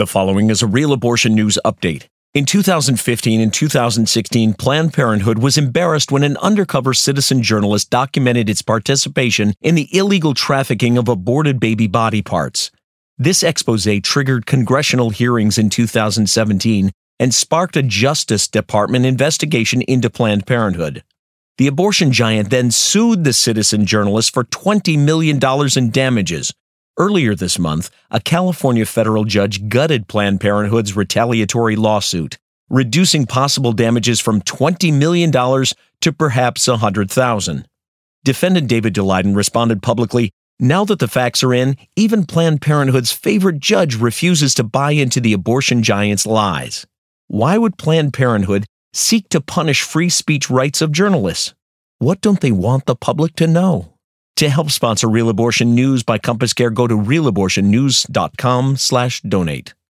The following is a real abortion news update. In 2015 and 2016, Planned Parenthood was embarrassed when an undercover citizen journalist documented its participation in the illegal trafficking of aborted baby body parts. This expose triggered congressional hearings in 2017 and sparked a Justice Department investigation into Planned Parenthood. The abortion giant then sued the citizen journalist for $20 million in damages. Earlier this month, a California federal judge gutted Planned Parenthood's retaliatory lawsuit, reducing possible damages from $20 million to perhaps 100,000. Defendant David Daleiden responded publicly now that the facts are in, even Planned Parenthood's favorite judge refuses to buy into the abortion giant's lies. Why would Planned Parenthood seek to punish free speech rights of journalists? What don't they want the public to know? To help sponsor Real Abortion News by CompassCare, go to realabortionnews.com slash donate.